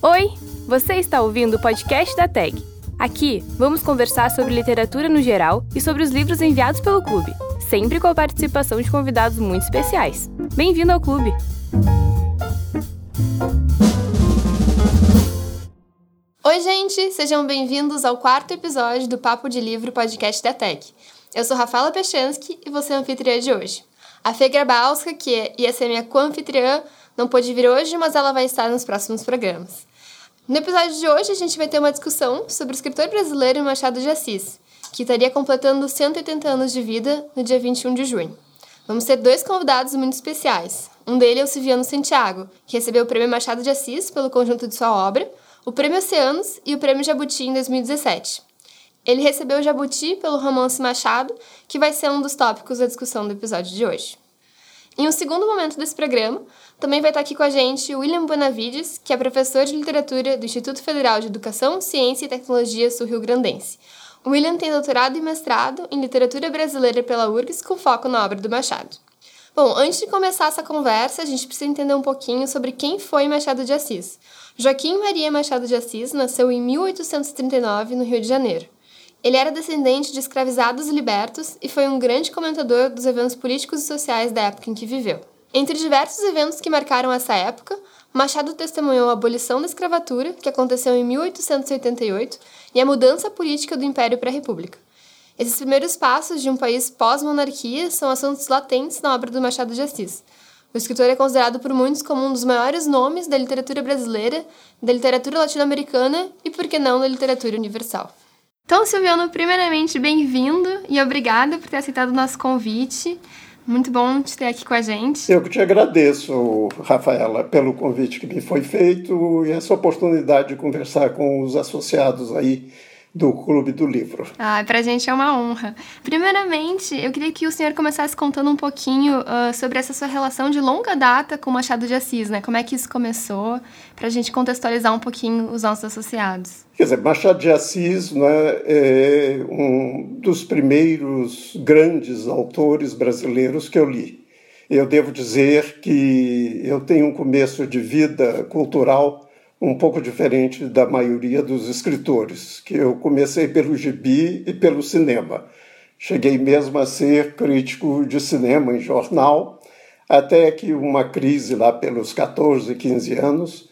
Oi, você está ouvindo o podcast da TEG. Aqui vamos conversar sobre literatura no geral e sobre os livros enviados pelo clube, sempre com a participação de convidados muito especiais. Bem-vindo ao clube! Oi, gente! Sejam bem-vindos ao quarto episódio do Papo de Livro podcast da TEG. Eu sou Rafaela Pechansky e você é a anfitriã de hoje. A Fê Grabalska, que ia ser minha co-anfitriã, não pôde vir hoje, mas ela vai estar nos próximos programas. No episódio de hoje, a gente vai ter uma discussão sobre o escritor brasileiro Machado de Assis, que estaria completando 180 anos de vida no dia 21 de junho. Vamos ter dois convidados muito especiais. Um deles é o Silviano Santiago, que recebeu o Prêmio Machado de Assis pelo conjunto de sua obra, o Prêmio Oceanos e o Prêmio Jabuti em 2017. Ele recebeu o Jabuti pelo romance Machado, que vai ser um dos tópicos da discussão do episódio de hoje. Em um segundo momento desse programa, também vai estar aqui com a gente o William Bonavides, que é professor de literatura do Instituto Federal de Educação, Ciência e Tecnologia Sul-Rio Grandense. O William tem doutorado e mestrado em literatura brasileira pela URGS, com foco na obra do Machado. Bom, antes de começar essa conversa, a gente precisa entender um pouquinho sobre quem foi Machado de Assis. Joaquim Maria Machado de Assis nasceu em 1839, no Rio de Janeiro. Ele era descendente de escravizados libertos e foi um grande comentador dos eventos políticos e sociais da época em que viveu. Entre diversos eventos que marcaram essa época, Machado testemunhou a abolição da escravatura, que aconteceu em 1888, e a mudança política do Império para a República. Esses primeiros passos de um país pós-monarquia são assuntos latentes na obra do Machado de Assis. O escritor é considerado por muitos como um dos maiores nomes da literatura brasileira, da literatura latino-americana e, por que não, da literatura universal. Então, Silviano, primeiramente, bem-vindo e obrigada por ter aceitado o nosso convite. Muito bom te ter aqui com a gente. Eu que te agradeço, Rafaela, pelo convite que me foi feito e essa oportunidade de conversar com os associados aí do Clube do Livro. Ah, para a gente é uma honra. Primeiramente, eu queria que o senhor começasse contando um pouquinho uh, sobre essa sua relação de longa data com Machado de Assis, né? Como é que isso começou, para a gente contextualizar um pouquinho os nossos associados. Quer dizer, Machado de Assis né, é um dos primeiros grandes autores brasileiros que eu li. Eu devo dizer que eu tenho um começo de vida cultural um pouco diferente da maioria dos escritores, que eu comecei pelo gibi e pelo cinema. Cheguei mesmo a ser crítico de cinema em jornal, até que uma crise lá pelos 14, 15 anos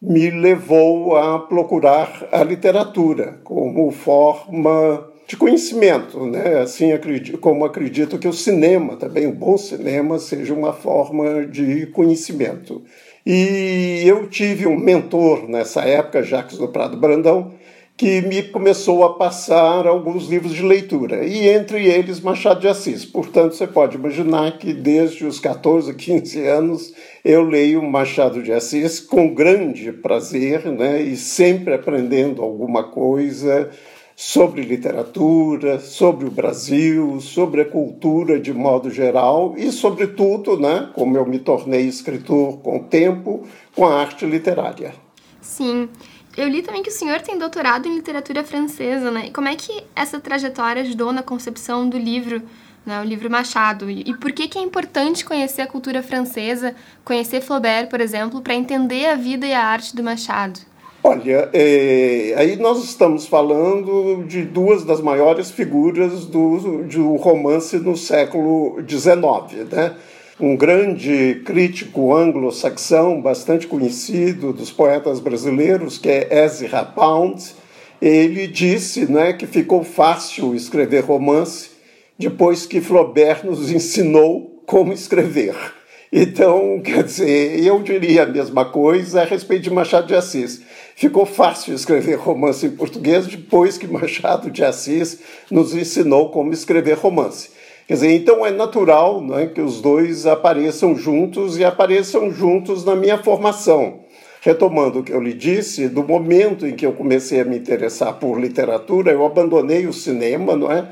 me levou a procurar a literatura como forma de conhecimento, né? Assim, acredito, como acredito que o cinema, também o bom cinema, seja uma forma de conhecimento. E eu tive um mentor nessa época, Jacques do Prado Brandão, que me começou a passar alguns livros de leitura, e entre eles Machado de Assis. Portanto, você pode imaginar que desde os 14, 15 anos eu leio Machado de Assis com grande prazer, né, e sempre aprendendo alguma coisa sobre literatura, sobre o Brasil, sobre a cultura de modo geral e, sobretudo, né, como eu me tornei escritor com o tempo, com a arte literária. Sim. Eu li também que o senhor tem doutorado em literatura francesa, né? E como é que essa trajetória ajudou na concepção do livro, né, o livro Machado? E por que, que é importante conhecer a cultura francesa, conhecer Flaubert, por exemplo, para entender a vida e a arte do Machado? Olha, é, aí nós estamos falando de duas das maiores figuras do, do romance no século XIX, né? Um grande crítico anglo-saxão, bastante conhecido dos poetas brasileiros, que é Ezra Pound, ele disse né, que ficou fácil escrever romance depois que Flaubert nos ensinou como escrever. Então, quer dizer, eu diria a mesma coisa a respeito de Machado de Assis. Ficou fácil escrever romance em português depois que Machado de Assis nos ensinou como escrever romance. Quer dizer, então é natural né, que os dois apareçam juntos e apareçam juntos na minha formação. Retomando o que eu lhe disse, do momento em que eu comecei a me interessar por literatura, eu abandonei o cinema, não é?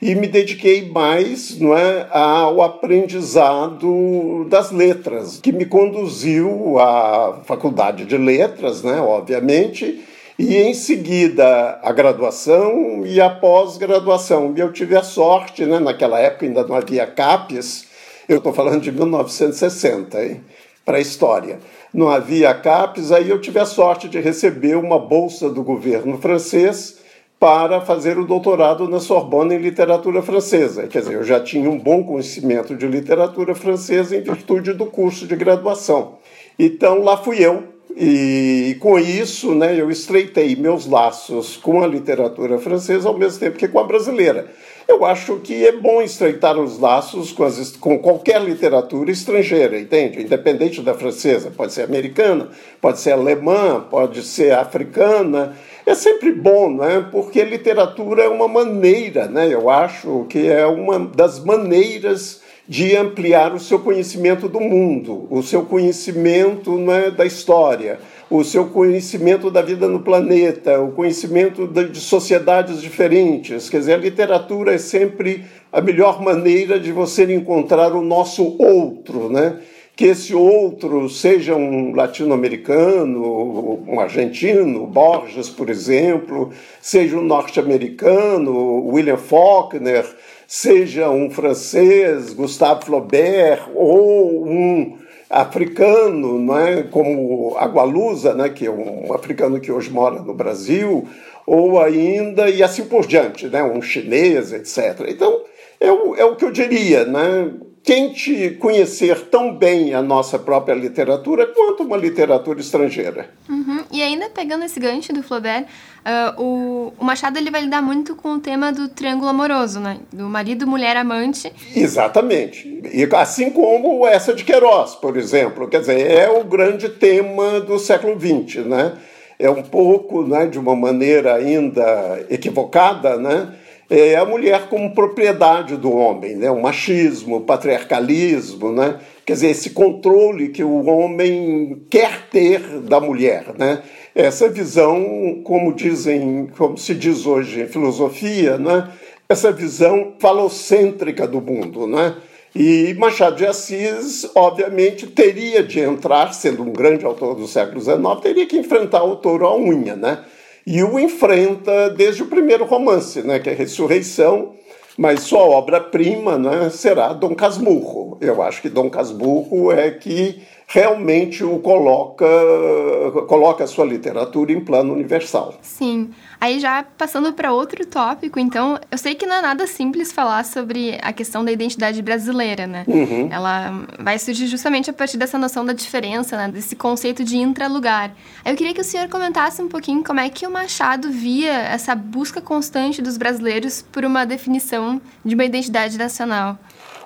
E me dediquei mais não é, ao aprendizado das letras, que me conduziu à faculdade de letras, né, obviamente, e em seguida a graduação e a pós-graduação. E eu tive a sorte, né, naquela época ainda não havia CAPES, eu estou falando de 1960, para a história. não havia CAPES, aí eu tive a sorte de receber uma bolsa do governo francês para fazer o doutorado na Sorbonne em literatura francesa. Quer dizer, eu já tinha um bom conhecimento de literatura francesa em virtude do curso de graduação. Então lá fui eu e com isso, né, eu estreitei meus laços com a literatura francesa ao mesmo tempo que com a brasileira. Eu acho que é bom estreitar os laços com, as, com qualquer literatura estrangeira, entende? Independente da francesa, pode ser americana, pode ser alemã, pode ser africana. É sempre bom, né? Porque literatura é uma maneira, né? Eu acho que é uma das maneiras de ampliar o seu conhecimento do mundo, o seu conhecimento né, da história, o seu conhecimento da vida no planeta, o conhecimento de sociedades diferentes. Quer dizer, a literatura é sempre a melhor maneira de você encontrar o nosso outro, né? Que esse outro seja um latino-americano, um argentino, Borges, por exemplo, seja um norte-americano, William Faulkner, seja um francês, Gustave Flaubert, ou um africano, não é? como Agualusa, né? que é um africano que hoje mora no Brasil, ou ainda, e assim por diante, né? um chinês, etc. Então, é o, é o que eu diria, né? Tente conhecer tão bem a nossa própria literatura quanto uma literatura estrangeira. Uhum. E ainda pegando esse gancho do Flaubert, uh, o, o, Machado ele vai lidar muito com o tema do triângulo amoroso, né? Do marido, mulher, amante. Exatamente. E assim como essa de Queiroz, por exemplo. Quer dizer, é o grande tema do século XX, né? É um pouco, né, de uma maneira ainda equivocada, né? É a mulher como propriedade do homem, né? o machismo, o patriarcalismo, né? quer dizer, esse controle que o homem quer ter da mulher. Né? Essa visão, como dizem, como se diz hoje em filosofia, né? essa visão falocêntrica do mundo. Né? E Machado de Assis, obviamente, teria de entrar, sendo um grande autor do século XIX, teria que enfrentar o touro à unha, né? E o enfrenta desde o primeiro romance, né, que é Ressurreição, mas sua obra-prima né, será Dom Casmurro. Eu acho que Dom Casmurro é que realmente o coloca, coloca a sua literatura em plano universal. Sim. Aí já passando para outro tópico, então, eu sei que não é nada simples falar sobre a questão da identidade brasileira, né? Uhum. Ela vai surgir justamente a partir dessa noção da diferença, né? Desse conceito de intralugar. Aí eu queria que o senhor comentasse um pouquinho como é que o Machado via essa busca constante dos brasileiros por uma definição de uma identidade nacional.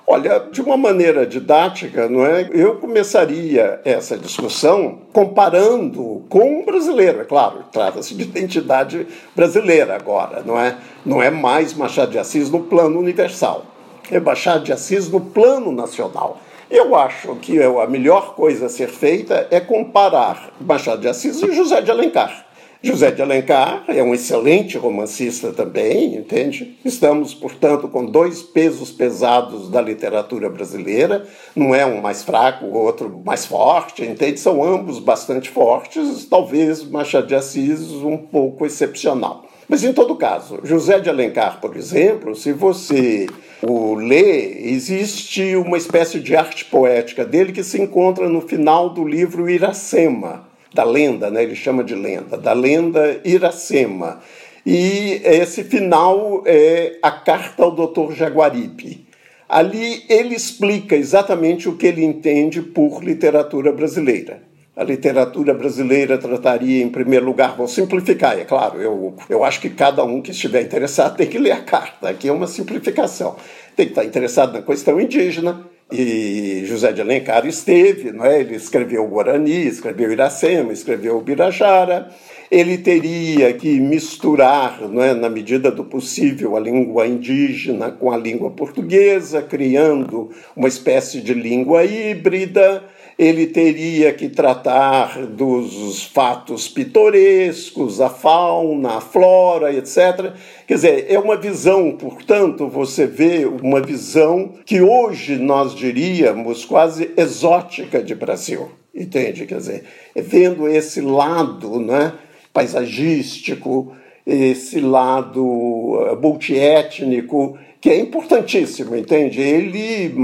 Olha, de uma maneira didática, não é? Eu começaria essa discussão comparando com o brasileiro, é claro, trata-se de identidade brasileira agora, não é? Não é mais Machado de Assis no plano universal, é Machado de Assis no plano nacional. Eu acho que a melhor coisa a ser feita é comparar Machado de Assis e José de Alencar. José de Alencar é um excelente romancista também, entende? Estamos, portanto, com dois pesos pesados da literatura brasileira. Não é um mais fraco, o outro mais forte, entende? São ambos bastante fortes, talvez Machado de Assis um pouco excepcional. Mas, em todo caso, José de Alencar, por exemplo, se você o lê, existe uma espécie de arte poética dele que se encontra no final do livro Iracema da lenda, né? ele chama de lenda, da lenda Iracema. E esse final é a carta ao Dr. Jaguaribe. Ali ele explica exatamente o que ele entende por literatura brasileira. A literatura brasileira trataria, em primeiro lugar, vou simplificar, é claro, eu, eu acho que cada um que estiver interessado tem que ler a carta, aqui é uma simplificação. Tem que estar interessado na questão indígena, e José de Alencar esteve, não é? ele escreveu o Guarani, escreveu Iracema, escreveu o Birajara. Ele teria que misturar, não é, na medida do possível, a língua indígena com a língua portuguesa, criando uma espécie de língua híbrida ele teria que tratar dos fatos pitorescos, a fauna, a flora, etc. Quer dizer, é uma visão, portanto, você vê uma visão que hoje nós diríamos quase exótica de Brasil. Entende? Quer dizer, vendo esse lado né, paisagístico, esse lado eh, multiétnico que é importantíssimo, entende? Ele,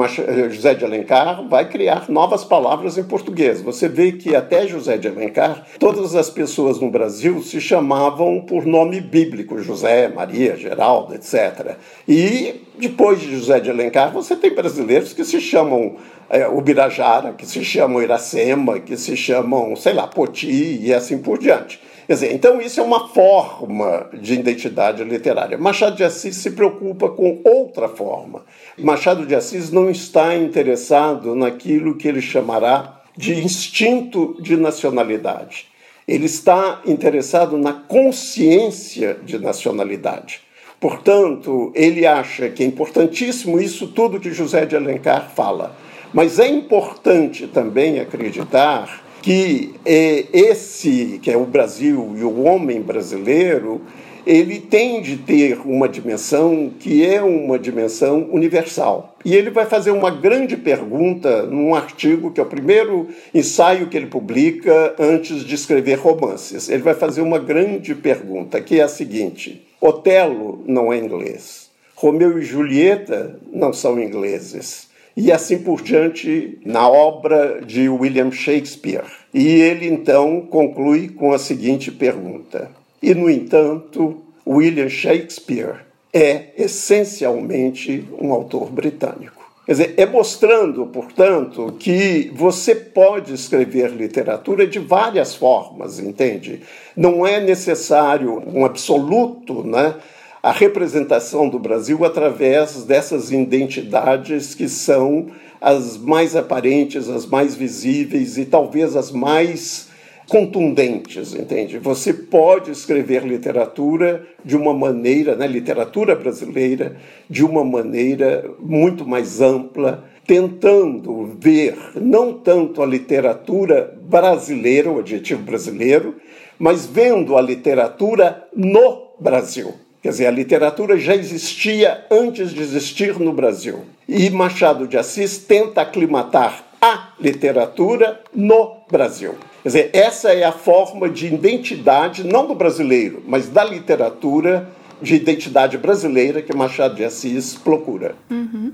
José de Alencar, vai criar novas palavras em português. Você vê que até José de Alencar, todas as pessoas no Brasil se chamavam por nome bíblico, José, Maria, Geraldo, etc. E depois de José de Alencar, você tem brasileiros que se chamam é, Ubirajara, que se chamam Iracema, que se chamam, sei lá, Poti e assim por diante. Quer dizer, então isso é uma forma de identidade literária. Machado de Assis se preocupa com outra forma. Machado de Assis não está interessado naquilo que ele chamará de instinto de nacionalidade. Ele está interessado na consciência de nacionalidade. Portanto, ele acha que é importantíssimo isso tudo que José de Alencar fala. Mas é importante também acreditar que é, esse, que é o Brasil e o homem brasileiro, ele tem de ter uma dimensão que é uma dimensão universal. E ele vai fazer uma grande pergunta num artigo, que é o primeiro ensaio que ele publica antes de escrever romances. Ele vai fazer uma grande pergunta, que é a seguinte: Otelo não é inglês, Romeu e Julieta não são ingleses e assim por diante na obra de William Shakespeare. E ele então conclui com a seguinte pergunta: E no entanto, William Shakespeare é essencialmente um autor britânico. Quer dizer, é mostrando, portanto, que você pode escrever literatura de várias formas, entende? Não é necessário um absoluto, né? A representação do Brasil através dessas identidades que são as mais aparentes, as mais visíveis e talvez as mais contundentes, entende? Você pode escrever literatura de uma maneira, né, literatura brasileira, de uma maneira muito mais ampla, tentando ver não tanto a literatura brasileira, o adjetivo brasileiro, mas vendo a literatura no Brasil. Quer dizer, a literatura já existia antes de existir no Brasil. E Machado de Assis tenta aclimatar a literatura no Brasil. Quer dizer, essa é a forma de identidade, não do brasileiro, mas da literatura de identidade brasileira que Machado de Assis procura. Uhum.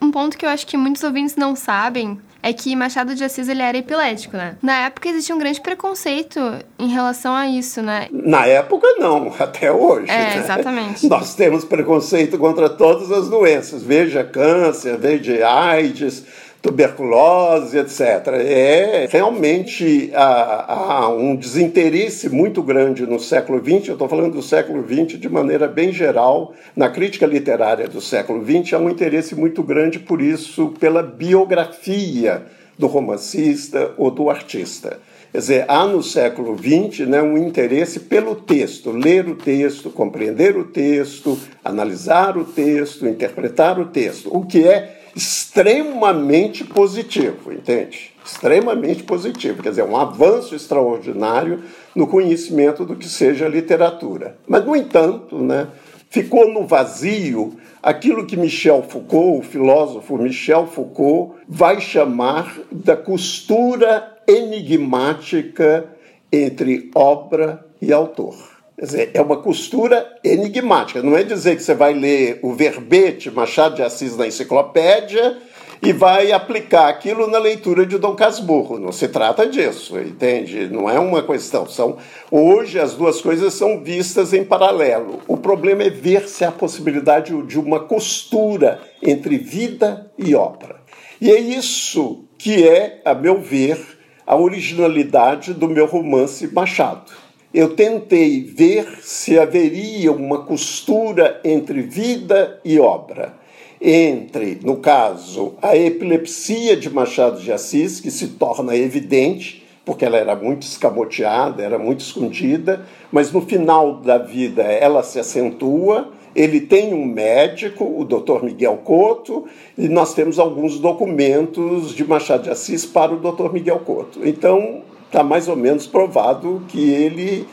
Um ponto que eu acho que muitos ouvintes não sabem é que Machado de Assis ele era epilético, né? Na época existia um grande preconceito em relação a isso, né? Na época não, até hoje. É, né? exatamente. Nós temos preconceito contra todas as doenças, veja câncer, veja AIDS, tuberculose, etc. É realmente há, há, um desinteresse muito grande no século XX, eu estou falando do século XX de maneira bem geral, na crítica literária do século XX, há um interesse muito grande por isso, pela biografia do romancista ou do artista. Quer dizer, há no século XX né, um interesse pelo texto, ler o texto, compreender o texto, analisar o texto, interpretar o texto, o que é extremamente positivo, entende? Extremamente positivo, quer dizer, um avanço extraordinário no conhecimento do que seja literatura. Mas, no entanto, né, ficou no vazio aquilo que Michel Foucault, o filósofo Michel Foucault, vai chamar da costura enigmática entre obra e autor. Dizer, é uma costura enigmática. Não é dizer que você vai ler o verbete Machado de Assis na enciclopédia e vai aplicar aquilo na leitura de Dom Casmurro. Não se trata disso, entende? Não é uma questão. São hoje as duas coisas são vistas em paralelo. O problema é ver se há possibilidade de uma costura entre vida e obra. E é isso que é, a meu ver, a originalidade do meu romance Machado eu tentei ver se haveria uma costura entre vida e obra. Entre, no caso, a epilepsia de Machado de Assis, que se torna evidente, porque ela era muito escamoteada, era muito escondida, mas no final da vida ela se acentua. Ele tem um médico, o Dr. Miguel Couto, e nós temos alguns documentos de Machado de Assis para o Dr. Miguel Couto. Então, está mais ou menos provado que ele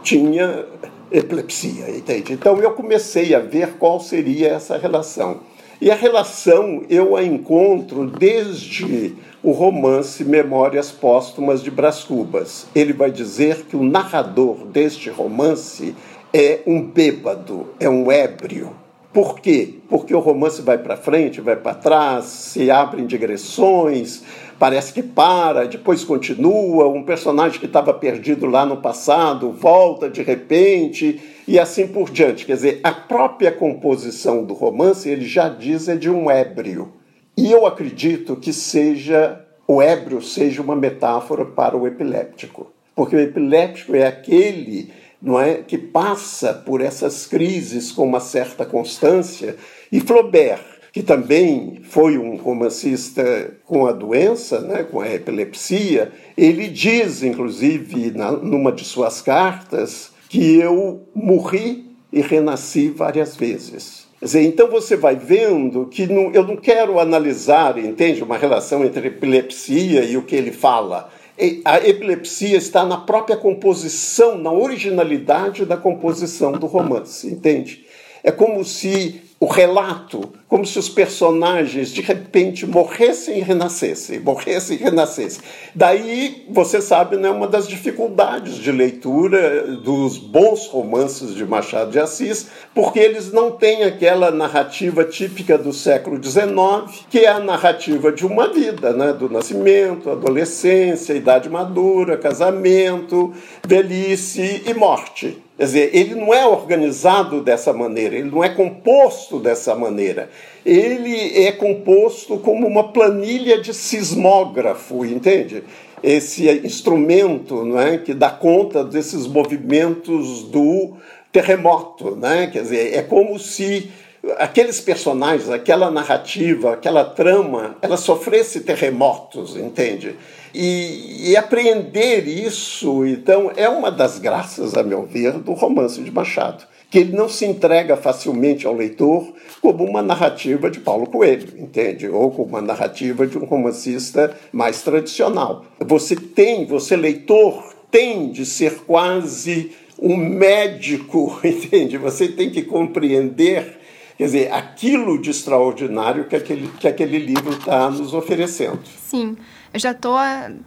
tinha epilepsia, entende? Então eu comecei a ver qual seria essa relação. E a relação eu a encontro desde o romance Memórias Póstumas de Brás Cubas. Ele vai dizer que o narrador deste romance é um bêbado, é um ébrio. Por quê? Porque o romance vai para frente, vai para trás, se abrem digressões, parece que para, depois continua, um personagem que estava perdido lá no passado volta de repente e assim por diante. Quer dizer, a própria composição do romance, ele já diz, é de um ébrio. E eu acredito que seja o ébrio seja uma metáfora para o epiléptico, porque o epiléptico é aquele não é, que passa por essas crises com uma certa constância. E Flaubert, que também foi um romancista com a doença, né, com a epilepsia, ele diz, inclusive, na, numa de suas cartas, que eu morri e renasci várias vezes. Dizer, então você vai vendo que não, eu não quero analisar, entende, uma relação entre epilepsia e o que ele fala a epilepsia está na própria composição, na originalidade da composição do romance, entende? É como se o relato, como se os personagens de repente morressem e renascessem, morressem e renascessem. Daí, você sabe, né, uma das dificuldades de leitura dos bons romances de Machado de Assis, porque eles não têm aquela narrativa típica do século XIX, que é a narrativa de uma vida, né, do nascimento, adolescência, idade madura, casamento, velhice e morte. Quer dizer, ele não é organizado dessa maneira, ele não é composto dessa maneira. Ele é composto como uma planilha de sismógrafo, entende? Esse instrumento não é, que dá conta desses movimentos do terremoto. Né? Quer dizer, é como se aqueles personagens, aquela narrativa, aquela trama, ela sofresse terremotos, entende? E, e, apreender isso, então, é uma das graças, a meu ver, do romance de Machado, que ele não se entrega facilmente ao leitor como uma narrativa de Paulo Coelho, entende? Ou como uma narrativa de um romancista mais tradicional. Você tem, você leitor, tem de ser quase um médico, entende? Você tem que compreender quer dizer, aquilo de extraordinário que aquele, que aquele livro está nos oferecendo. Sim. Eu já estou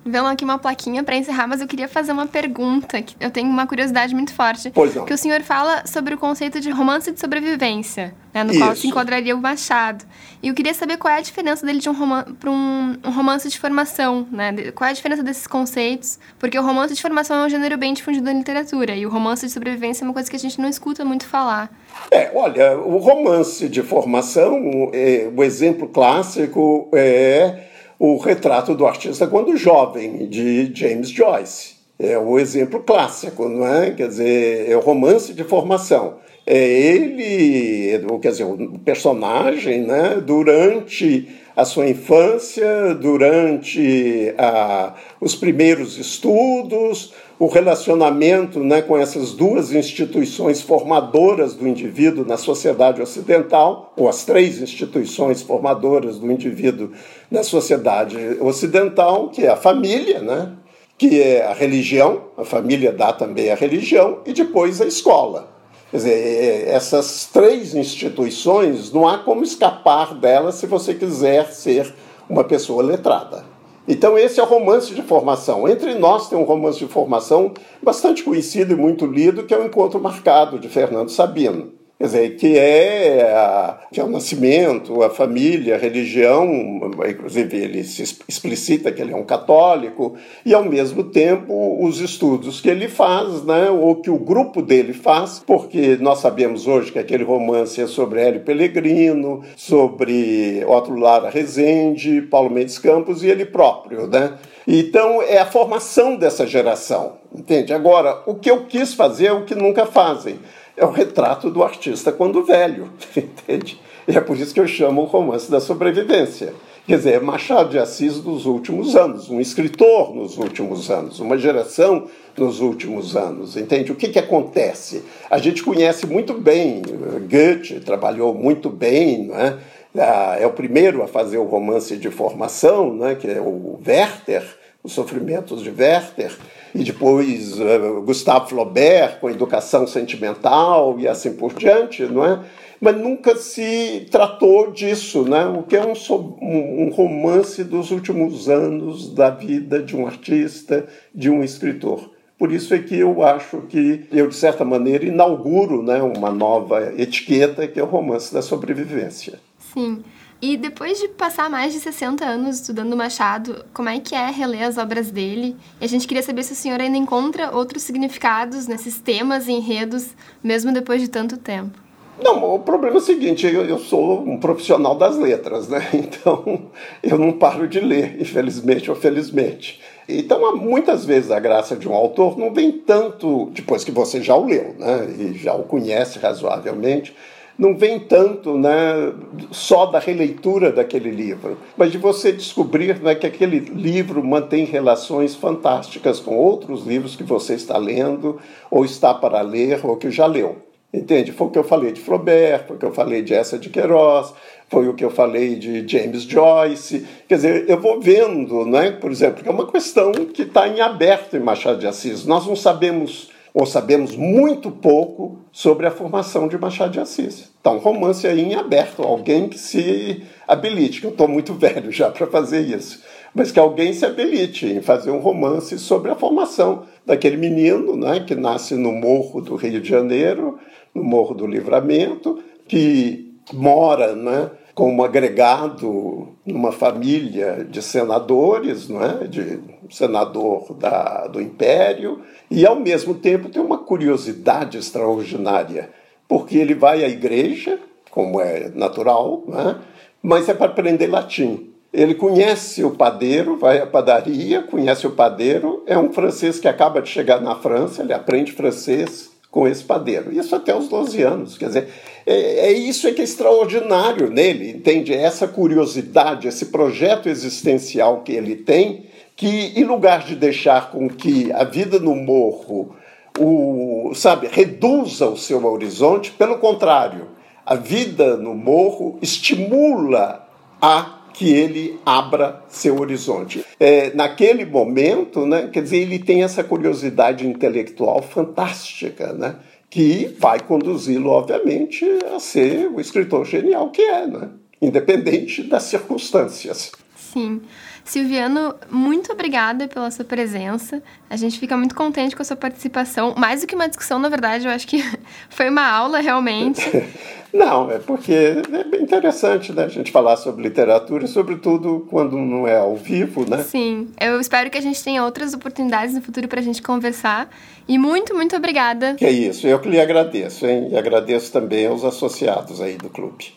vendo aqui uma plaquinha para encerrar, mas eu queria fazer uma pergunta. Que eu tenho uma curiosidade muito forte. Pois não. Que o senhor fala sobre o conceito de romance de sobrevivência, né, no Isso. qual se enquadraria o Machado. E eu queria saber qual é a diferença dele de um para um, um, romance de formação, né? Qual é a diferença desses conceitos? Porque o romance de formação é um gênero bem difundido na literatura e o romance de sobrevivência é uma coisa que a gente não escuta muito falar. É, olha, o romance de formação, é, o exemplo clássico é o retrato do artista quando jovem, de James Joyce. É o exemplo clássico, não é? Quer dizer, é o romance de formação. É ele, quer dizer, o personagem, né, durante a sua infância, durante a, os primeiros estudos, o relacionamento né, com essas duas instituições formadoras do indivíduo na sociedade ocidental, ou as três instituições formadoras do indivíduo na sociedade ocidental, que é a família, né, que é a religião, a família dá também a religião, e depois a escola. Quer dizer, é, essas três instituições, não há como escapar delas se você quiser ser uma pessoa letrada. Então, esse é o romance de formação. Entre nós tem um romance de formação bastante conhecido e muito lido, que é o Encontro Marcado, de Fernando Sabino. Quer dizer, que é, a, que é o nascimento, a família, a religião, inclusive ele se explicita que ele é um católico, e ao mesmo tempo os estudos que ele faz, né, ou que o grupo dele faz, porque nós sabemos hoje que aquele romance é sobre Hélio Pellegrino, sobre Otto Lara Rezende, Paulo Mendes Campos e ele próprio, né? Então é a formação dessa geração, entende? Agora, o que eu quis fazer é o que nunca fazem é o retrato do artista quando velho, entende? E é por isso que eu chamo o romance da sobrevivência. Quer dizer, é Machado de Assis dos últimos anos, um escritor nos últimos anos, uma geração nos últimos anos, entende? O que, que acontece? A gente conhece muito bem, Goethe trabalhou muito bem, não é? Ah, é o primeiro a fazer o romance de formação, né, que é o Werther, os sofrimentos de Werther, e depois uh, Gustave Flaubert com educação sentimental e assim por diante, não é? Mas nunca se tratou disso, né? O que é um, um romance dos últimos anos da vida de um artista, de um escritor. Por isso é que eu acho que eu, de certa maneira, inauguro né, uma nova etiqueta que é o romance da sobrevivência. Sim. E depois de passar mais de 60 anos estudando Machado, como é que é reler as obras dele? E a gente queria saber se o senhor ainda encontra outros significados nesses temas e enredos, mesmo depois de tanto tempo. Não, o problema é o seguinte, eu, eu, sou um profissional das letras, né? Então eu não paro de ler, infelizmente ou felizmente. Então, muitas vezes a graça de um autor não vem tanto depois que você já o leu, né? E já o conhece razoavelmente, não vem tanto né, só da releitura daquele livro, mas de você descobrir né, que aquele livro mantém relações fantásticas com outros livros que você está lendo, ou está para ler, ou que já leu. Entende? Foi o que eu falei de Flaubert, foi o que eu falei de Essa de Queiroz, foi o que eu falei de James Joyce. Quer dizer, eu vou vendo, né? por exemplo, que é uma questão que está em aberto em Machado de Assis. Nós não sabemos, ou sabemos muito pouco, sobre a formação de Machado de Assis. Está um romance aí em aberto, alguém que se habilite, que eu estou muito velho já para fazer isso, mas que alguém se habilite em fazer um romance sobre a formação daquele menino né, que nasce no Morro do Rio de Janeiro, no Morro do Livramento, que mora né, como agregado numa família de senadores, né, de senador da, do Império, e ao mesmo tempo tem uma curiosidade extraordinária, porque ele vai à igreja, como é natural, né, mas é para aprender latim. Ele conhece o padeiro, vai à padaria, conhece o padeiro, é um francês que acaba de chegar na França, ele aprende francês com esse padeiro. Isso até os 12 anos. Quer dizer, é, é isso é que é extraordinário nele, entende? Essa curiosidade, esse projeto existencial que ele tem, que em lugar de deixar com que a vida no morro o, sabe, reduza o seu horizonte, pelo contrário, a vida no morro estimula a que ele abra seu horizonte. É, naquele momento, né, quer dizer, ele tem essa curiosidade intelectual fantástica, né, que vai conduzi-lo, obviamente, a ser o escritor genial que é, né, independente das circunstâncias. Sim. Silviano, muito obrigada pela sua presença. A gente fica muito contente com a sua participação. Mais do que uma discussão, na verdade, eu acho que foi uma aula realmente. Não, é porque é bem interessante né, a gente falar sobre literatura, sobretudo quando não é ao vivo, né? Sim, eu espero que a gente tenha outras oportunidades no futuro para a gente conversar. E muito, muito obrigada. Que é isso, eu que lhe agradeço, hein? E agradeço também aos associados aí do clube.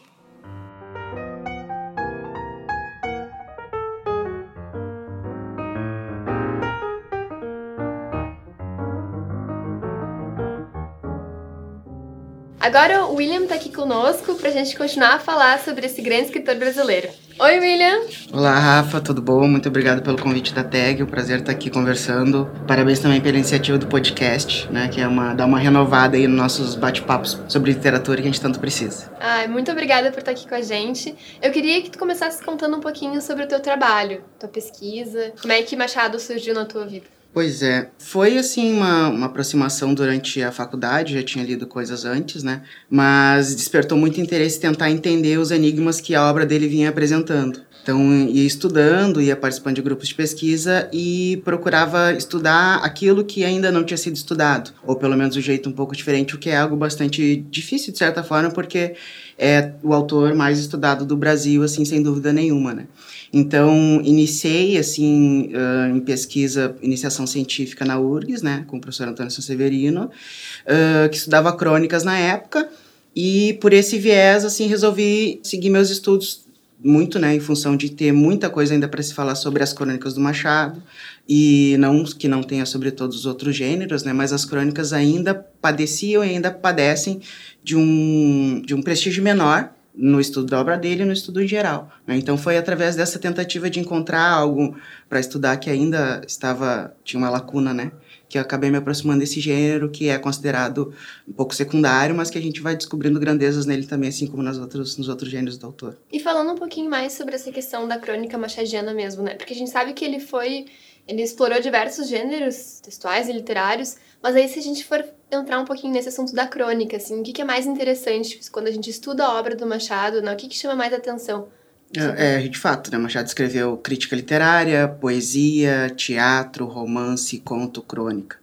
Agora o William está aqui conosco para a gente continuar a falar sobre esse grande escritor brasileiro. Oi, William! Olá, Rafa, tudo bom? Muito obrigado pelo convite da TAG, o prazer estar aqui conversando. Parabéns também pela iniciativa do podcast, né, que é uma, dar uma renovada aí nos nossos bate-papos sobre literatura que a gente tanto precisa. Ai, muito obrigada por estar aqui com a gente. Eu queria que tu começasse contando um pouquinho sobre o teu trabalho, tua pesquisa, como é que Machado surgiu na tua vida. Pois é, foi assim uma, uma aproximação durante a faculdade, já tinha lido coisas antes, né? Mas despertou muito interesse tentar entender os enigmas que a obra dele vinha apresentando. Então, ia estudando, ia participando de grupos de pesquisa e procurava estudar aquilo que ainda não tinha sido estudado, ou pelo menos de um jeito um pouco diferente, o que é algo bastante difícil de certa forma, porque é o autor mais estudado do Brasil, assim, sem dúvida nenhuma, né? Então, iniciei, assim, uh, em pesquisa, iniciação científica na URGS, né, com o professor Antônio Severino, uh, que estudava crônicas na época, e por esse viés, assim, resolvi seguir meus estudos muito, né, em função de ter muita coisa ainda para se falar sobre as crônicas do Machado, e não que não tenha sobre todos os outros gêneros, né, mas as crônicas ainda padeciam e ainda padecem de um, de um prestígio menor, no estudo da obra dele e no estudo em geral. Né? Então foi através dessa tentativa de encontrar algo para estudar que ainda estava tinha uma lacuna, né? Que eu acabei me aproximando desse gênero que é considerado um pouco secundário, mas que a gente vai descobrindo grandezas nele também, assim como nas outros, nos outros gêneros do autor. E falando um pouquinho mais sobre essa questão da crônica machadiana mesmo, né? Porque a gente sabe que ele foi ele explorou diversos gêneros textuais e literários, mas aí se a gente for entrar um pouquinho nesse assunto da crônica, assim, o que, é mais interessante quando a gente estuda a obra do Machado, né? o que, que chama mais atenção? É, é, de fato, né? Machado escreveu crítica literária, poesia, teatro, romance, conto, crônica.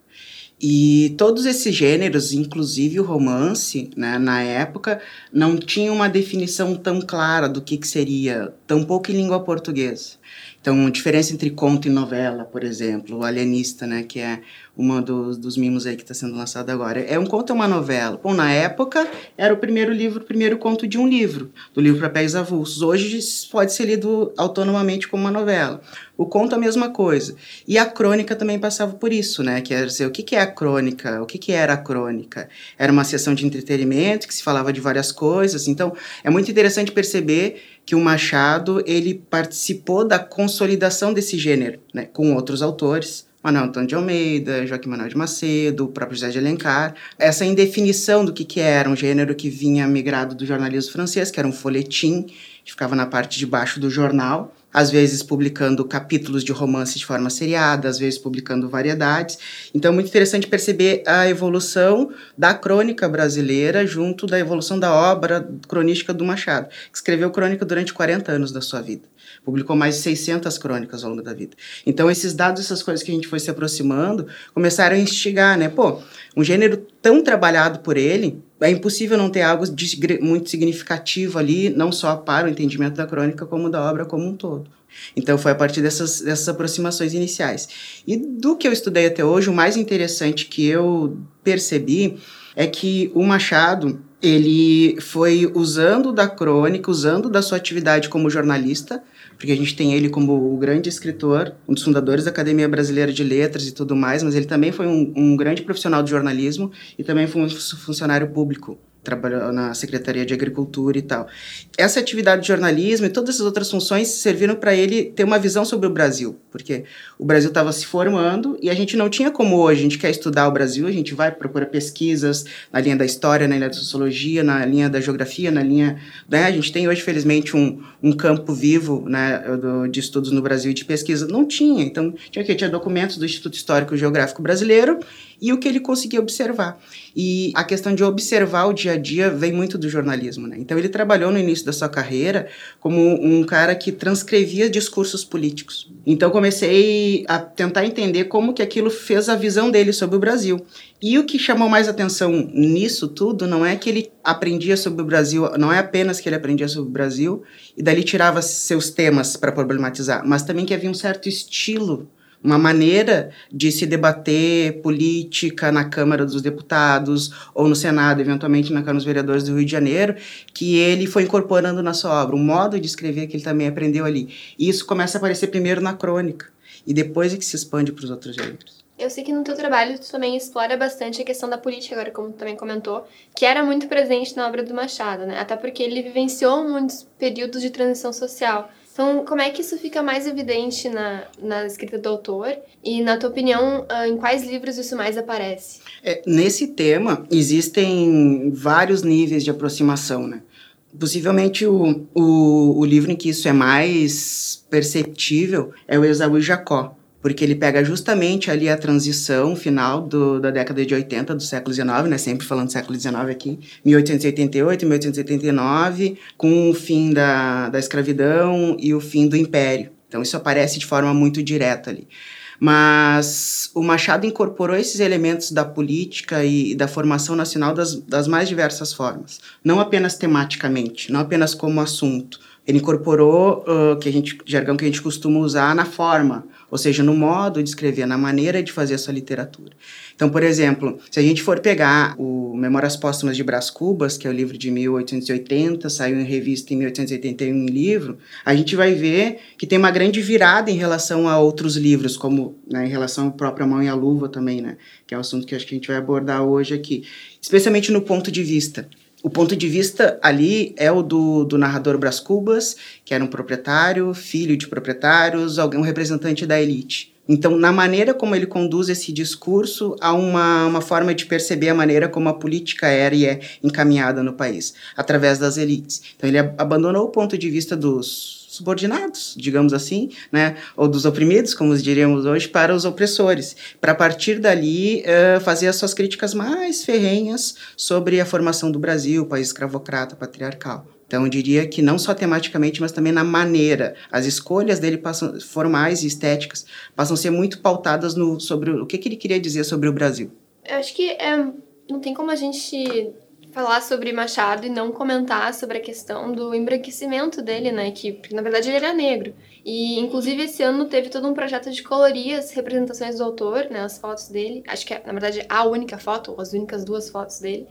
E todos esses gêneros, inclusive o romance, né, na época, não tinha uma definição tão clara do que, que seria, tampouco em língua portuguesa. Então, a diferença entre conto e novela, por exemplo, o Alienista, né, que é uma dos, dos mimos aí que está sendo lançado agora. É um conto ou uma novela? Bom, na época era o primeiro livro, o primeiro conto de um livro, do livro Papéis Avulsos. Hoje pode ser lido autonomamente como uma novela. O conto a mesma coisa. E a crônica também passava por isso, né? Que era dizer, o que, que é a crônica? O que, que era a crônica? Era uma sessão de entretenimento que se falava de várias coisas. Então, é muito interessante perceber que o Machado ele participou da consolidação desse gênero, né, com outros autores, Manuel Antônio de Almeida, Joaquim Manuel de Macedo, o próprio José de Alencar. Essa indefinição do que, que era um gênero que vinha migrado do jornalismo francês, que era um folhetim, que ficava na parte de baixo do jornal, às vezes publicando capítulos de romance de forma seriada, às vezes publicando variedades. Então é muito interessante perceber a evolução da crônica brasileira junto da evolução da obra cronística do Machado, que escreveu crônica durante 40 anos da sua vida. Publicou mais de 600 crônicas ao longo da vida. Então esses dados, essas coisas que a gente foi se aproximando, começaram a instigar, né? Pô, um gênero tão trabalhado por ele, é impossível não ter algo de, muito significativo ali, não só para o entendimento da crônica, como da obra como um todo. Então foi a partir dessas, dessas aproximações iniciais. E do que eu estudei até hoje, o mais interessante que eu percebi é que o Machado ele foi usando da crônica, usando da sua atividade como jornalista, porque a gente tem ele como o grande escritor, um dos fundadores da Academia Brasileira de Letras e tudo mais, mas ele também foi um, um grande profissional de jornalismo e também foi um funcionário público trabalhou na Secretaria de Agricultura e tal. Essa atividade de jornalismo e todas essas outras funções serviram para ele ter uma visão sobre o Brasil, porque o Brasil estava se formando e a gente não tinha como hoje, a gente quer estudar o Brasil, a gente vai procurar pesquisas na linha da história, na linha da sociologia, na linha da geografia, na linha... Né? A gente tem hoje, felizmente, um, um campo vivo né, de estudos no Brasil e de pesquisa. Não tinha, então tinha que Tinha documentos do Instituto Histórico Geográfico Brasileiro e o que ele conseguia observar. E a questão de observar o dia a dia vem muito do jornalismo, né? Então ele trabalhou no início da sua carreira como um cara que transcrevia discursos políticos. Então comecei a tentar entender como que aquilo fez a visão dele sobre o Brasil. E o que chamou mais atenção nisso tudo não é que ele aprendia sobre o Brasil, não é apenas que ele aprendia sobre o Brasil e dali tirava seus temas para problematizar, mas também que havia um certo estilo uma maneira de se debater política na Câmara dos Deputados ou no Senado, eventualmente na Câmara dos Vereadores do Rio de Janeiro, que ele foi incorporando na sua obra, um modo de escrever que ele também aprendeu ali. E isso começa a aparecer primeiro na crônica e depois é que se expande para os outros gêneros. Eu sei que no teu trabalho tu também explora bastante a questão da política, agora como tu também comentou, que era muito presente na obra do Machado, né? Até porque ele vivenciou muitos períodos de transição social. Então, como é que isso fica mais evidente na, na escrita do autor? E, na tua opinião, ah, em quais livros isso mais aparece? É, nesse tema, existem vários níveis de aproximação, né? Possivelmente o, o, o livro em que isso é mais perceptível é o Esaú e Jacó, porque ele pega justamente ali a transição final do, da década de 80 do século XIX, né, sempre falando do século XIX aqui, 1888, 1889, com o fim da, da escravidão e o fim do império. Então isso aparece de forma muito direta ali. Mas o Machado incorporou esses elementos da política e da formação nacional das, das mais diversas formas, não apenas tematicamente, não apenas como assunto. Ele incorporou uh, que a gente jargão que a gente costuma usar na forma, ou seja, no modo de escrever, na maneira de fazer a sua literatura. Então, por exemplo, se a gente for pegar o Memórias Póstumas de Brás Cubas, que é o livro de 1880, saiu em revista em 1881 em livro, a gente vai ver que tem uma grande virada em relação a outros livros, como né, em relação à própria Mão e a Luva também, né, que é o assunto que acho que a gente vai abordar hoje aqui, especialmente no ponto de vista o ponto de vista ali é o do, do narrador Brás Cubas, que era um proprietário, filho de proprietários, alguém, um representante da elite. Então, na maneira como ele conduz esse discurso, há uma, uma forma de perceber a maneira como a política era e é encaminhada no país, através das elites. Então, ele abandonou o ponto de vista dos subordinados, digamos assim, né, ou dos oprimidos, como diríamos hoje, para os opressores, para partir dali uh, fazer as suas críticas mais ferrenhas sobre a formação do Brasil, país escravocrata, patriarcal. Então, eu diria que não só tematicamente, mas também na maneira. As escolhas dele passam, formais e estéticas passam a ser muito pautadas no, sobre o que, que ele queria dizer sobre o Brasil. Eu acho que é, não tem como a gente falar sobre Machado e não comentar sobre a questão do embranquecimento dele, né? Que na verdade ele era negro. E inclusive esse ano teve todo um projeto de colorir as representações do autor, né? As fotos dele. Acho que é, na verdade, a única foto, ou as únicas duas fotos dele.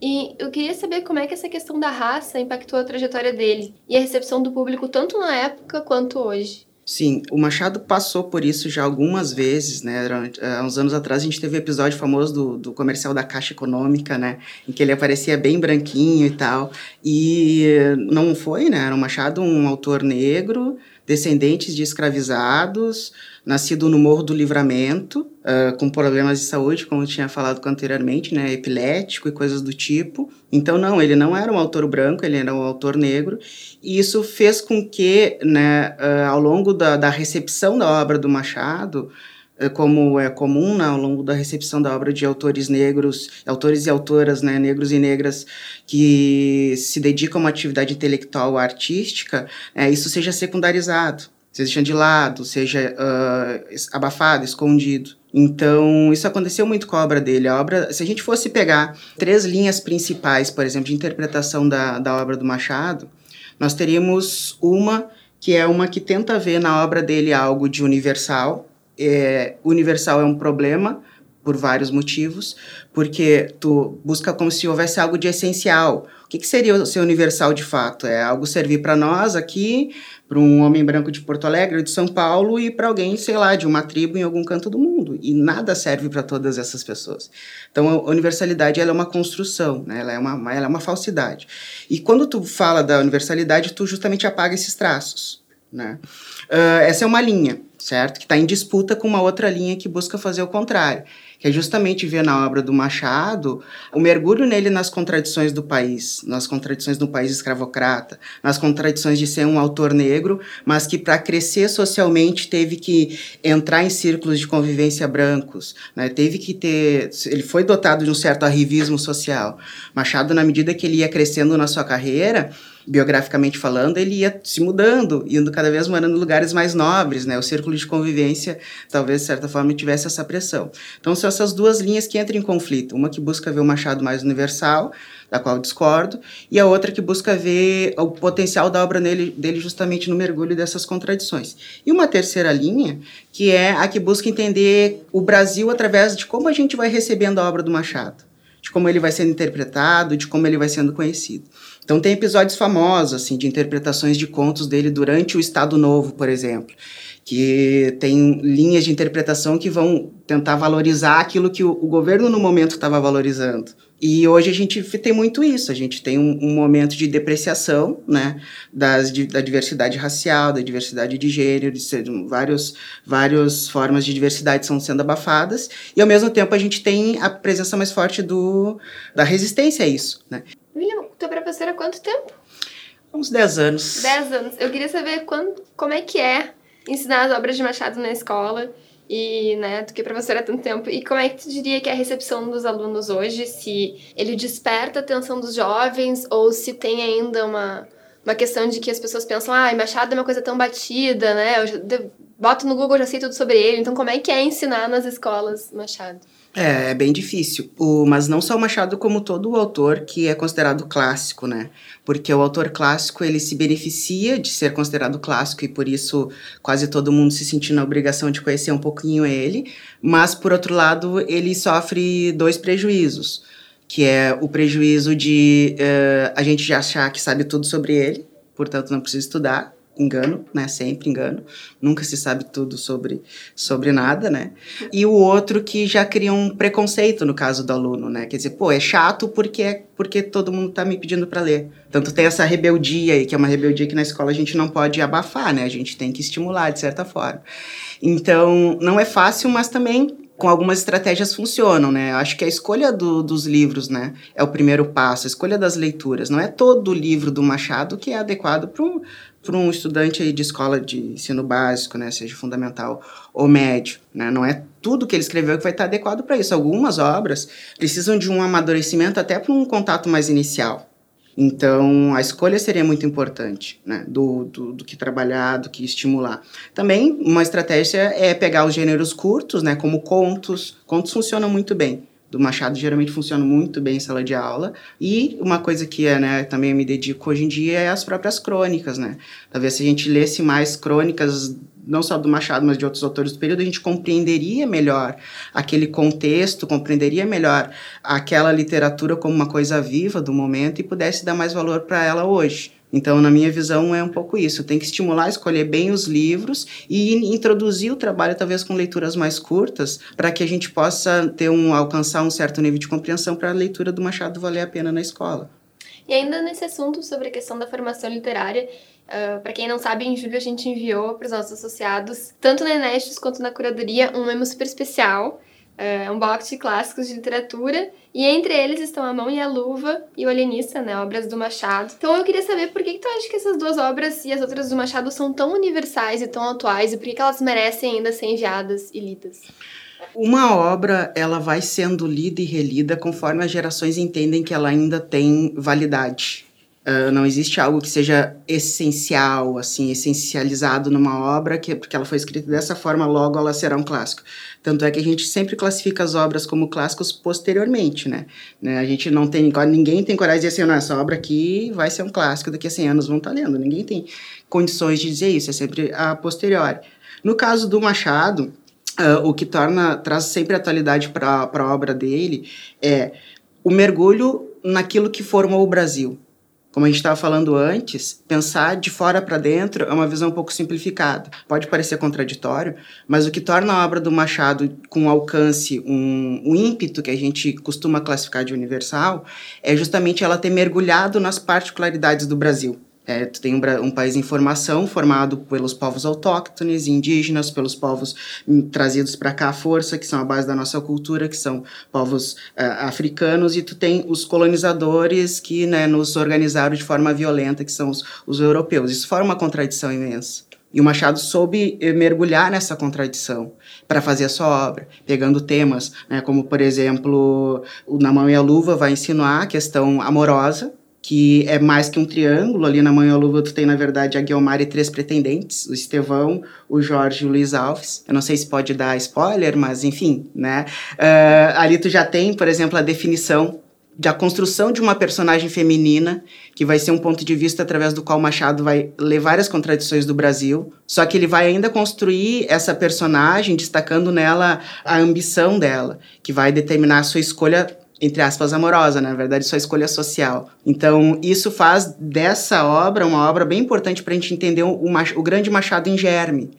E eu queria saber como é que essa questão da raça impactou a trajetória dele e a recepção do público tanto na época quanto hoje. Sim, o Machado passou por isso já algumas vezes, né? Há uns anos atrás a gente teve um episódio famoso do, do comercial da Caixa Econômica, né? Em que ele aparecia bem branquinho e tal. E não foi, né? Era o Machado um autor negro, descendentes de escravizados, nascido no Morro do Livramento, uh, com problemas de saúde, como eu tinha falado anteriormente, né, epilético e coisas do tipo. Então, não, ele não era um autor branco, ele era um autor negro, e isso fez com que, né, uh, ao longo da, da recepção da obra do Machado, como é comum né, ao longo da recepção da obra de autores negros, autores e autoras né, negros e negras que se dedicam a uma atividade intelectual artística, é, isso seja secundarizado, seja de lado, seja uh, abafado, escondido. Então, isso aconteceu muito com a obra dele. A obra, se a gente fosse pegar três linhas principais, por exemplo, de interpretação da, da obra do Machado, nós teríamos uma que é uma que tenta ver na obra dele algo de universal, é, universal é um problema por vários motivos, porque tu busca como se houvesse algo de essencial. O que, que seria ser universal de fato? É algo servir para nós aqui, para um homem branco de Porto Alegre, de São Paulo e para alguém, sei lá, de uma tribo em algum canto do mundo. E nada serve para todas essas pessoas. Então, a universalidade ela é uma construção, né? ela, é uma, ela é uma falsidade. E quando tu fala da universalidade, tu justamente apaga esses traços. Né? Uh, essa é uma linha certo? Que está em disputa com uma outra linha que busca fazer o contrário, que é justamente ver na obra do Machado o mergulho nele nas contradições do país, nas contradições do país escravocrata, nas contradições de ser um autor negro, mas que para crescer socialmente teve que entrar em círculos de convivência brancos, né? teve que ter, ele foi dotado de um certo arrivismo social. Machado, na medida que ele ia crescendo na sua carreira, biograficamente falando, ele ia se mudando, indo cada vez morando em lugares mais nobres, né? O círculo de convivência, talvez, de certa forma, tivesse essa pressão. Então, são essas duas linhas que entram em conflito. Uma que busca ver o Machado mais universal, da qual discordo, e a outra que busca ver o potencial da obra nele, dele justamente no mergulho dessas contradições. E uma terceira linha, que é a que busca entender o Brasil através de como a gente vai recebendo a obra do Machado, de como ele vai sendo interpretado, de como ele vai sendo conhecido. Então tem episódios famosos assim de interpretações de contos dele durante o Estado Novo, por exemplo, que tem linhas de interpretação que vão tentar valorizar aquilo que o, o governo no momento estava valorizando. E hoje a gente tem muito isso, a gente tem um, um momento de depreciação né, das, de, da diversidade racial, da diversidade de gênero, de ser, vários, várias formas de diversidade estão sendo abafadas, e ao mesmo tempo a gente tem a presença mais forte do, da resistência a isso. Né? Tu é professora há quanto tempo? Uns 10 anos. 10 anos. Eu queria saber quando, como é que é ensinar as obras de Machado na escola e, né, do que professora há tanto tempo. E como é que tu diria que é a recepção dos alunos hoje? Se ele desperta a atenção dos jovens ou se tem ainda uma, uma questão de que as pessoas pensam, ah, Machado é uma coisa tão batida, né? Eu já, boto no Google, já sei tudo sobre ele. Então, como é que é ensinar nas escolas Machado? É, é bem difícil. O, mas não só o Machado, como todo o autor que é considerado clássico, né? Porque o autor clássico, ele se beneficia de ser considerado clássico e por isso quase todo mundo se sente na obrigação de conhecer um pouquinho ele. Mas, por outro lado, ele sofre dois prejuízos. Que é o prejuízo de uh, a gente já achar que sabe tudo sobre ele, portanto não precisa estudar engano, né? Sempre engano. Nunca se sabe tudo sobre, sobre nada, né? E o outro que já cria um preconceito no caso do aluno, né? Quer dizer, pô, é chato porque porque todo mundo tá me pedindo para ler. Tanto tem essa rebeldia aí, que é uma rebeldia que na escola a gente não pode abafar, né? A gente tem que estimular de certa forma. Então, não é fácil, mas também com algumas estratégias funcionam, né? Acho que a escolha do, dos livros, né, é o primeiro passo, a escolha das leituras. Não é todo livro do Machado que é adequado para para um estudante aí de escola de ensino básico, né, seja fundamental ou médio, né, não é tudo que ele escreveu que vai estar adequado para isso. Algumas obras precisam de um amadurecimento até para um contato mais inicial. Então, a escolha seria muito importante, né, do, do, do, que trabalhar, do que estimular. Também, uma estratégia é pegar os gêneros curtos, né, como contos. Contos funcionam muito bem do Machado geralmente funcionam muito bem em sala de aula. E uma coisa que é, né, também me dedico hoje em dia é as próprias crônicas, né? Talvez se a gente lesse mais crônicas não só do Machado, mas de outros autores do período, a gente compreenderia melhor aquele contexto, compreenderia melhor aquela literatura como uma coisa viva do momento e pudesse dar mais valor para ela hoje. Então, na minha visão, é um pouco isso. Tem que estimular, escolher bem os livros e introduzir o trabalho, talvez com leituras mais curtas, para que a gente possa ter um alcançar um certo nível de compreensão para a leitura do Machado valer a pena na escola. E ainda nesse assunto sobre a questão da formação literária, Uh, para quem não sabe, em julho a gente enviou para os nossos associados, tanto na Enestes quanto na curadoria, um memo super especial, uh, um box de clássicos de literatura, e entre eles estão A Mão e a Luva e O Alienista, né, obras do Machado. Então eu queria saber por que, que tu acha que essas duas obras e as outras do Machado são tão universais e tão atuais, e por que, que elas merecem ainda ser enviadas e lidas? Uma obra, ela vai sendo lida e relida conforme as gerações entendem que ela ainda tem validade. Uh, não existe algo que seja essencial, assim, essencializado numa obra, que porque ela foi escrita dessa forma, logo ela será um clássico. Tanto é que a gente sempre classifica as obras como clássicos posteriormente, né? né? A gente não tem, ninguém tem coragem de dizer assim, não, essa obra aqui vai ser um clássico, daqui a 100 anos vão estar lendo. Ninguém tem condições de dizer isso, é sempre a posteriori. No caso do Machado, uh, o que torna, traz sempre atualidade para a obra dele é o mergulho naquilo que formou o Brasil como a gente estava falando antes, pensar de fora para dentro é uma visão um pouco simplificada. Pode parecer contraditório, mas o que torna a obra do Machado com alcance, um, um ímpeto que a gente costuma classificar de universal, é justamente ela ter mergulhado nas particularidades do Brasil. É, tu tem um, um, país em formação, formado pelos povos autóctones, indígenas, pelos povos hum, trazidos para cá à força, que são a base da nossa cultura, que são povos uh, africanos, e tu tem os colonizadores que né, nos organizaram de forma violenta, que são os, os europeus. Isso forma uma contradição imensa. E o Machado soube eh, mergulhar nessa contradição para fazer a sua obra, pegando temas, né, como, por exemplo, o Na Mão e a Luva vai insinuar a questão amorosa, que é mais que um triângulo. Ali na Manhã Luva tu tem, na verdade, a Guilmar e três pretendentes, o Estevão, o Jorge e o Luiz Alves. Eu não sei se pode dar spoiler, mas enfim, né? Uh, ali tu já tem, por exemplo, a definição da construção de uma personagem feminina, que vai ser um ponto de vista através do qual Machado vai ler várias contradições do Brasil, só que ele vai ainda construir essa personagem destacando nela a ambição dela, que vai determinar a sua escolha entre aspas, amorosa, né? na verdade, sua escolha social. Então, isso faz dessa obra uma obra bem importante para a gente entender o, o grande Machado em germe,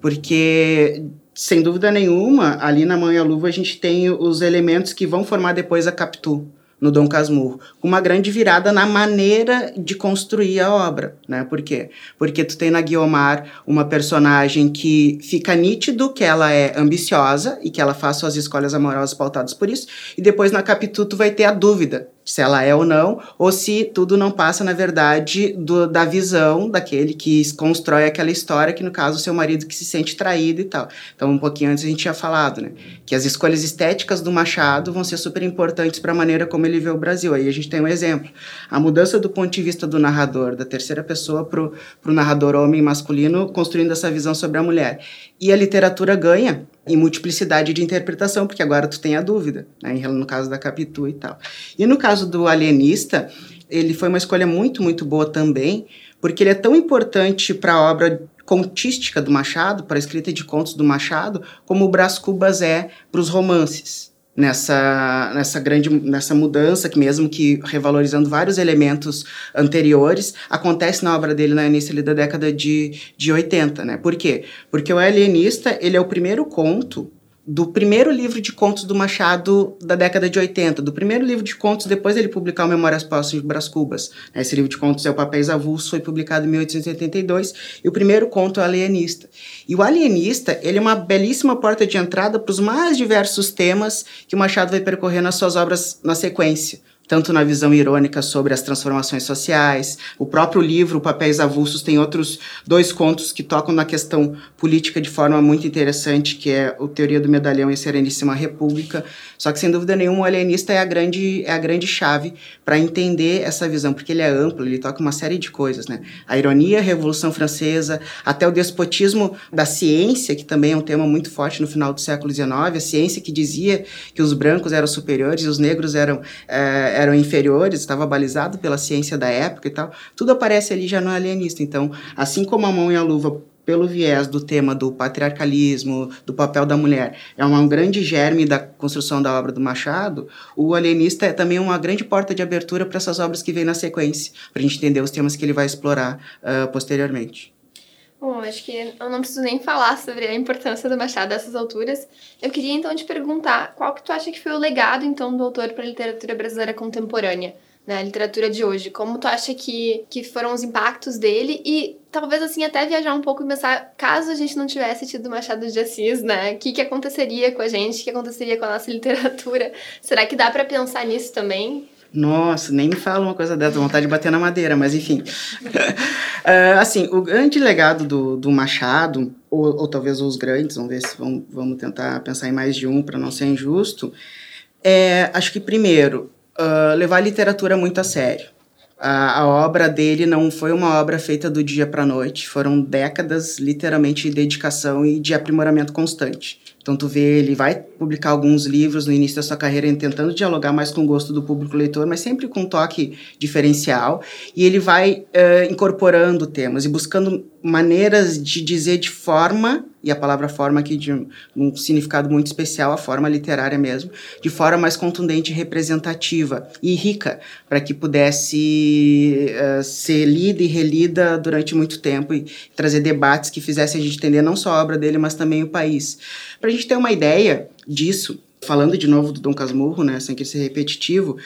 porque sem dúvida nenhuma, ali na Mão e a Luva a gente tem os elementos que vão formar depois a Capitu no Dom Casmurro, com uma grande virada na maneira de construir a obra, né? Por quê? Porque tu tem na Guiomar uma personagem que fica nítido que ela é ambiciosa e que ela faz suas escolhas amorosas pautadas por isso, e depois na Capitu tu vai ter a dúvida se ela é ou não, ou se tudo não passa, na verdade, do, da visão daquele que constrói aquela história, que no caso, o seu marido que se sente traído e tal. Então, um pouquinho antes a gente tinha falado, né? Que as escolhas estéticas do Machado vão ser super importantes para a maneira como ele vê o Brasil. Aí a gente tem um exemplo. A mudança do ponto de vista do narrador, da terceira pessoa para o narrador homem masculino, construindo essa visão sobre a mulher. E a literatura ganha em multiplicidade de interpretação, porque agora tu tem a dúvida, né, no caso da Capitu e tal. E no caso do Alienista, ele foi uma escolha muito, muito boa também, porque ele é tão importante para a obra contística do Machado, para a escrita de contos do Machado, como o Brás Cubas é para os romances nessa, nessa grande nessa mudança que mesmo que revalorizando vários elementos anteriores acontece na obra dele no início da década de, de 80, né? Por quê? Porque o Alienista, ele é o primeiro conto do primeiro livro de contos do Machado da década de 80, do primeiro livro de contos, depois ele publicar o Memórias Póstumas de Brás Cubas. Esse livro de contos é o Papéis Avulsos, foi publicado em 1882, e o primeiro conto é o Alienista. E o Alienista, ele é uma belíssima porta de entrada para os mais diversos temas que o Machado vai percorrer nas suas obras na sequência tanto na visão irônica sobre as transformações sociais. O próprio livro, Papéis Avulsos, tem outros dois contos que tocam na questão política de forma muito interessante, que é o Teoria do Medalhão e a Sereníssima República. Só que, sem dúvida nenhuma, o alienista é a grande, é a grande chave para entender essa visão, porque ele é amplo, ele toca uma série de coisas. Né? A ironia, a Revolução Francesa, até o despotismo da ciência, que também é um tema muito forte no final do século XIX, a ciência que dizia que os brancos eram superiores e os negros eram... É, eram inferiores, estava balizado pela ciência da época e tal, tudo aparece ali já no alienista. Então, assim como a mão e a luva pelo viés do tema do patriarcalismo, do papel da mulher, é um grande germe da construção da obra do Machado, o alienista é também uma grande porta de abertura para essas obras que vêm na sequência, para a gente entender os temas que ele vai explorar uh, posteriormente. Bom, acho que eu não preciso nem falar sobre a importância do Machado dessas alturas. Eu queria então te perguntar qual que tu acha que foi o legado então do autor para a literatura brasileira contemporânea, né, a literatura de hoje. Como tu acha que, que foram os impactos dele e talvez assim até viajar um pouco e pensar, caso a gente não tivesse tido Machado de Assis, né, o que que aconteceria com a gente, o que aconteceria com a nossa literatura? Será que dá para pensar nisso também? Nossa, nem me fala uma coisa dessa, vontade de bater na madeira, mas enfim. uh, assim, o grande legado do, do Machado, ou, ou, talvez os grandes, vamos ver se vamos, vamos tentar pensar em mais de um para não ser injusto, é, acho que primeiro, uh, levar a literatura muito a sério. A, a, obra dele não foi uma obra feita do dia para a noite, foram décadas, literalmente, de dedicação e de aprimoramento constante. Então tu vê, ele vai publicar alguns livros no início da sua carreira tentando dialogar mais com o gosto do público leitor, mas sempre com um toque diferencial, e ele vai uh, incorporando temas e buscando maneiras de dizer de forma, e a palavra forma aqui de um significado muito especial, a forma literária mesmo, de forma mais contundente, representativa e rica, para que pudesse uh, ser lida e relida durante muito tempo e trazer debates que fizessem a gente entender não só a obra dele, mas também o país. Para a gente ter uma ideia disso, falando de novo do Dom Casmurro, né, sem que ser repetitivo,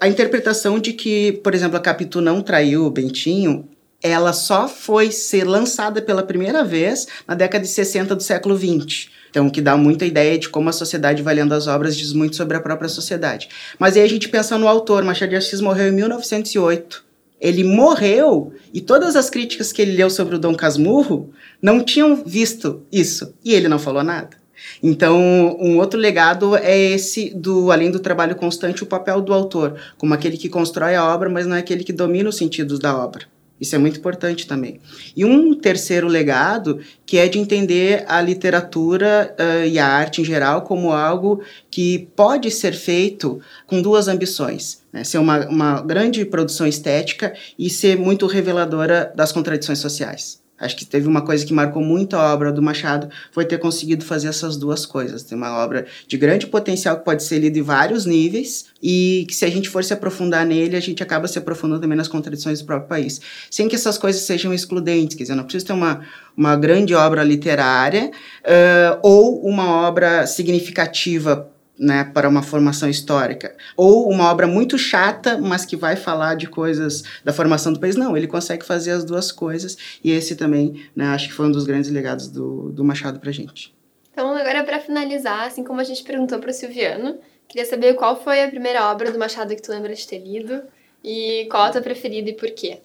a interpretação de que, por exemplo, a Capitu não traiu o Bentinho ela só foi ser lançada pela primeira vez na década de 60 do século 20. Então, que dá muita ideia de como a sociedade vai lendo as obras, diz muito sobre a própria sociedade. Mas aí a gente pensa no autor, Machado de Assis morreu em 1908. Ele morreu e todas as críticas que ele leu sobre o Dom Casmurro não tinham visto isso. E ele não falou nada. Então, um outro legado é esse do além do trabalho constante, o papel do autor, como aquele que constrói a obra, mas não é aquele que domina os sentidos da obra. Isso é muito importante também. E um terceiro legado, que é de entender a literatura uh, e a arte em geral como algo que pode ser feito com duas ambições. Né? Ser uma, uma grande produção estética e ser muito reveladora das contradições sociais. Acho que teve uma coisa que marcou muito a obra do Machado, foi ter conseguido fazer essas duas coisas. Tem uma obra de grande potencial que pode ser lida em vários níveis e que se a gente for se aprofundar nele, a gente acaba se aprofundando também nas contradições do próprio país. Sem que essas coisas sejam excludentes, quer dizer, não precisa ter uma, uma grande obra literária uh, ou uma obra significativa né, para uma formação histórica. Ou uma obra muito chata, mas que vai falar de coisas da formação do país. Não, ele consegue fazer as duas coisas, e esse também, né, acho que foi um dos grandes legados do, do Machado para gente. Então, agora para finalizar, assim como a gente perguntou para o Silviano, queria saber qual foi a primeira obra do Machado que tu lembra de ter lido, e qual a tua preferida e por quê?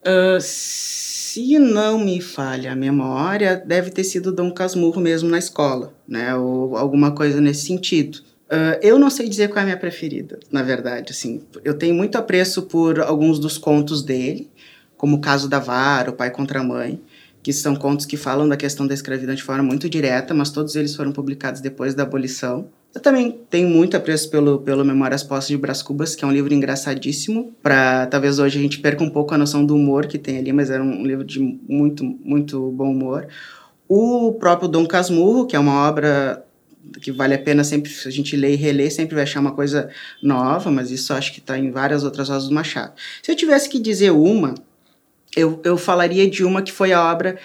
Uh, se não me falha a memória, deve ter sido Dom Casmurro mesmo na escola, né? Ou alguma coisa nesse sentido. Uh, eu não sei dizer qual é a minha preferida, na verdade. Assim, eu tenho muito apreço por alguns dos contos dele, como o caso da Vara, o Pai contra a Mãe, que são contos que falam da questão da escravidão de forma muito direta, mas todos eles foram publicados depois da abolição. Eu também tenho muito apreço pelo, pelo Memórias Postas de Brás Cubas, que é um livro engraçadíssimo, para talvez hoje a gente perca um pouco a noção do humor que tem ali, mas era um livro de muito, muito bom humor. O próprio Dom Casmurro, que é uma obra que vale a pena sempre, se a gente ler e reler, sempre vai achar uma coisa nova, mas isso acho que está em várias outras obras do Machado. Se eu tivesse que dizer uma, eu, eu falaria de uma que foi a obra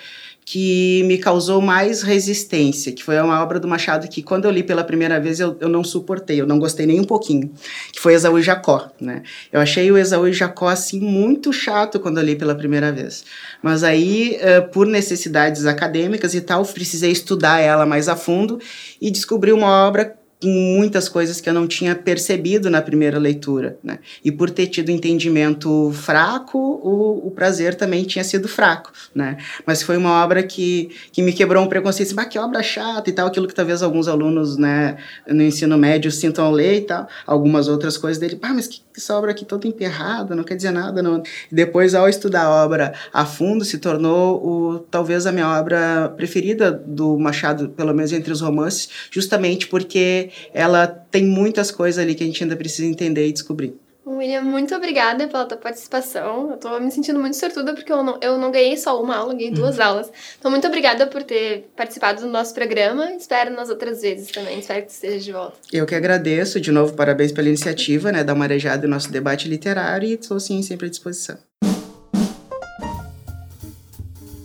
que me causou mais resistência, que foi uma obra do Machado que quando eu li pela primeira vez eu, eu não suportei, eu não gostei nem um pouquinho, que foi Esaú e Jacó, né? Eu achei o Esaú e Jacó assim muito chato quando eu li pela primeira vez. Mas aí, uh, por necessidades acadêmicas e tal, precisei estudar ela mais a fundo e descobri uma obra muitas coisas que eu não tinha percebido na primeira leitura, né? E por ter tido entendimento fraco, o, o prazer também tinha sido fraco, né? Mas foi uma obra que, que me quebrou um preconceito, assim, bah, que obra chata e tal, aquilo que talvez alguns alunos, né, no ensino médio sintam ler e tal, algumas outras coisas dele, ah, mas que, essa obra aqui toda emperrada, não quer dizer nada, não. Depois, ao estudar a obra a fundo, se tornou o, talvez a minha obra preferida do Machado, pelo menos entre os romances, justamente porque ela tem muitas coisas ali que a gente ainda precisa entender e descobrir. William, muito obrigada pela tua participação. Eu tô me sentindo muito sortuda porque eu não, eu não ganhei só uma aula, ganhei duas uhum. aulas. Então, muito obrigada por ter participado do nosso programa. Espero nas outras vezes também. Espero que esteja de volta. Eu que agradeço. De novo, parabéns pela iniciativa, né? Dar uma arejada no nosso debate literário e estou, sim, sempre à disposição.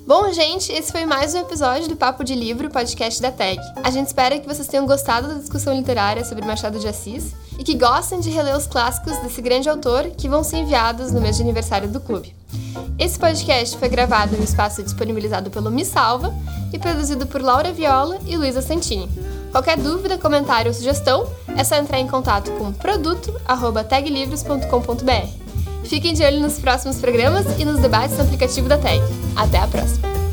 Bom, gente, esse foi mais um episódio do Papo de Livro, podcast da TAG. A gente espera que vocês tenham gostado da discussão literária sobre Machado de Assis e que gostem de reler os clássicos desse grande autor que vão ser enviados no mês de aniversário do clube. Esse podcast foi gravado no espaço disponibilizado pelo Me Salva e produzido por Laura Viola e Luísa Santini. Qualquer dúvida, comentário ou sugestão, é só entrar em contato com produto@taglivros.com.br. Fiquem de olho nos próximos programas e nos debates no aplicativo da TAG. Até a próxima!